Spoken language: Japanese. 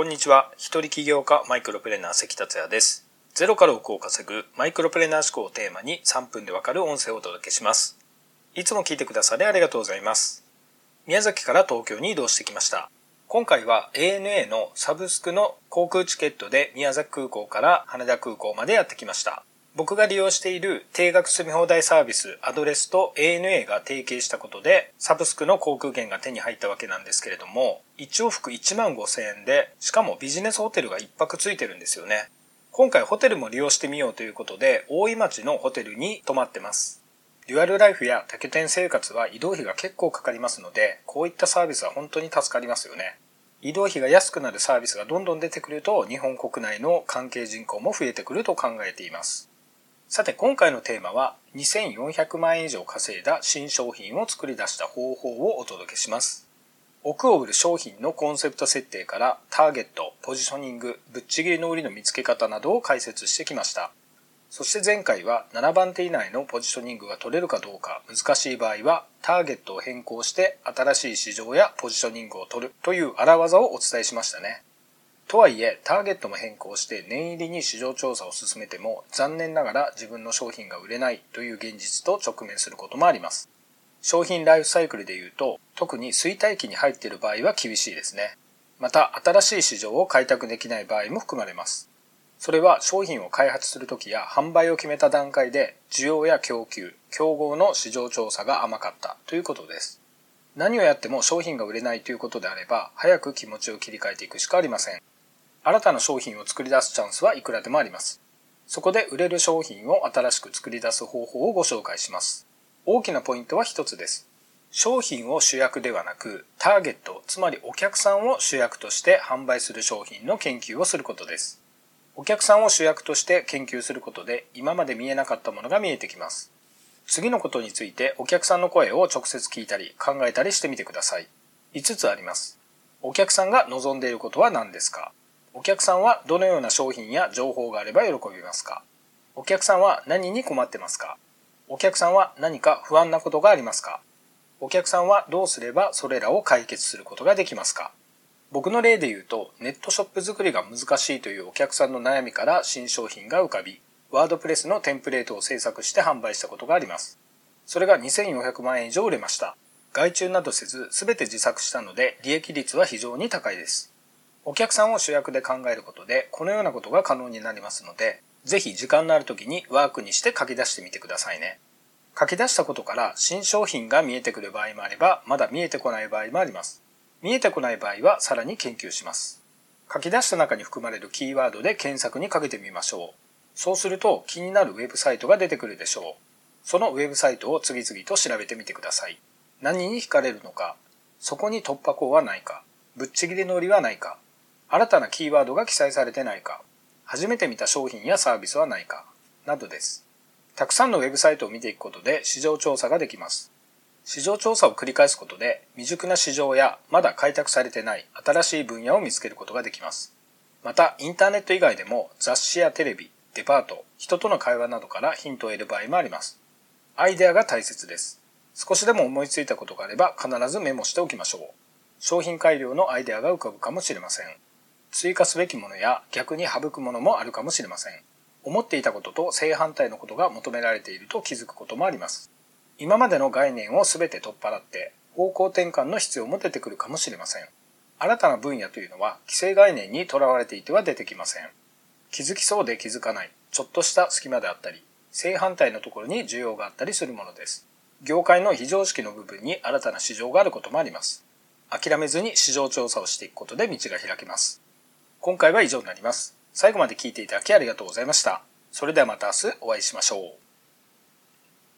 こんにちは。一人起業家マイクロプレーナー関達也です。ゼロから億を稼ぐマイクロプレーナー思考をテーマに3分でわかる音声をお届けします。いつも聞いてくださりありがとうございます。宮崎から東京に移動してきました。今回は ANA のサブスクの航空チケットで宮崎空港から羽田空港までやってきました。僕が利用している定額積み放題サービスアドレスと ANA が提携したことでサブスクの航空券が手に入ったわけなんですけれども1往復1万5千円でしかもビジネスホテルが1泊ついてるんですよね。今回ホテルも利用してみようということで大井町のホテルに泊まってます。デュアルライフや多拠点生活は移動費が結構かかりますのでこういったサービスは本当に助かりますよね。移動費が安くなるサービスがどんどん出てくると日本国内の関係人口も増えてくると考えています。さて今回のテーマは2400万円以上稼いだ新商品を作り出した方法をお届けします。奥を売る商品のコンセプト設定からターゲット、ポジショニング、ぶっちぎりの売りの見つけ方などを解説してきました。そして前回は7番手以内のポジショニングが取れるかどうか難しい場合はターゲットを変更して新しい市場やポジショニングを取るという荒技をお伝えしましたね。とはいえ、ターゲットも変更して念入りに市場調査を進めても、残念ながら自分の商品が売れないという現実と直面することもあります。商品ライフサイクルで言うと、特に衰退期に入っている場合は厳しいですね。また、新しい市場を開拓できない場合も含まれます。それは商品を開発するときや販売を決めた段階で、需要や供給、競合の市場調査が甘かったということです。何をやっても商品が売れないということであれば、早く気持ちを切り替えていくしかありません。新たな商品を作り出すチャンスはいくらでもあります。そこで売れる商品を新しく作り出す方法をご紹介します。大きなポイントは一つです。商品を主役ではなく、ターゲット、つまりお客さんを主役として販売する商品の研究をすることです。お客さんを主役として研究することで、今まで見えなかったものが見えてきます。次のことについてお客さんの声を直接聞いたり考えたりしてみてください。5つあります。お客さんが望んでいることは何ですか？お客さんはどのような商品や情報があれば喜びますか？お客さんは何に困ってますか？お客さんは何か不安なことがありますか？お客さんはどうすればそれらを解決することができますか？僕の例で言うと、ネットショップ作りが難しいというお客さんの悩みから新商品が浮かび、ワードプレスのテンプレートを制作して販売したことがあります。それが2400万円以上売れました。外注などせず全て自作したので利益率は非常に高いです。お客さんを主役で考えることでこのようなことが可能になりますので、ぜひ時間のある時にワークにして書き出してみてくださいね。書き出したことから新商品が見えてくる場合もあれば、まだ見えてこない場合もあります。見えてこない場合はさらに研究します。書き出した中に含まれるキーワードで検索にかけてみましょう。そうすると気になるウェブサイトが出てくるでしょう。そのウェブサイトを次々と調べてみてください。何に惹かれるのか、そこに突破口はないか、ぶっちぎりの売りはないか、新たなキーワードが記載されてないか、初めて見た商品やサービスはないか、などです。たくさんのウェブサイトを見ていくことで市場調査ができます。市場調査を繰り返すことで未熟な市場やまだ開拓されてない新しい分野を見つけることができます。また、インターネット以外でも雑誌やテレビ、デパート、人との会話などからヒントを得る場合もあります。アイデアが大切です。少しでも思いついたことがあれば必ずメモしておきましょう。商品改良のアイデアが浮かぶかもしれません。追加すべきものや逆に省くものもあるかもしれません。思っていたことと正反対のことが求められていると気づくこともあります。今までの概念を全て取っ払って方向転換の必要も出てくるかもしれません。新たな分野というのは既成概念にとらわれていては出てきません。気づきそうで気づかない、ちょっとした隙間であったり、正反対のところに需要があったりするものです。業界の非常識の部分に新たな市場があることもあります。諦めずに市場調査をしていくことで道が開けます。今回は以上になります。最後まで聞いていただきありがとうございました。それではまた明日お会いしましょう。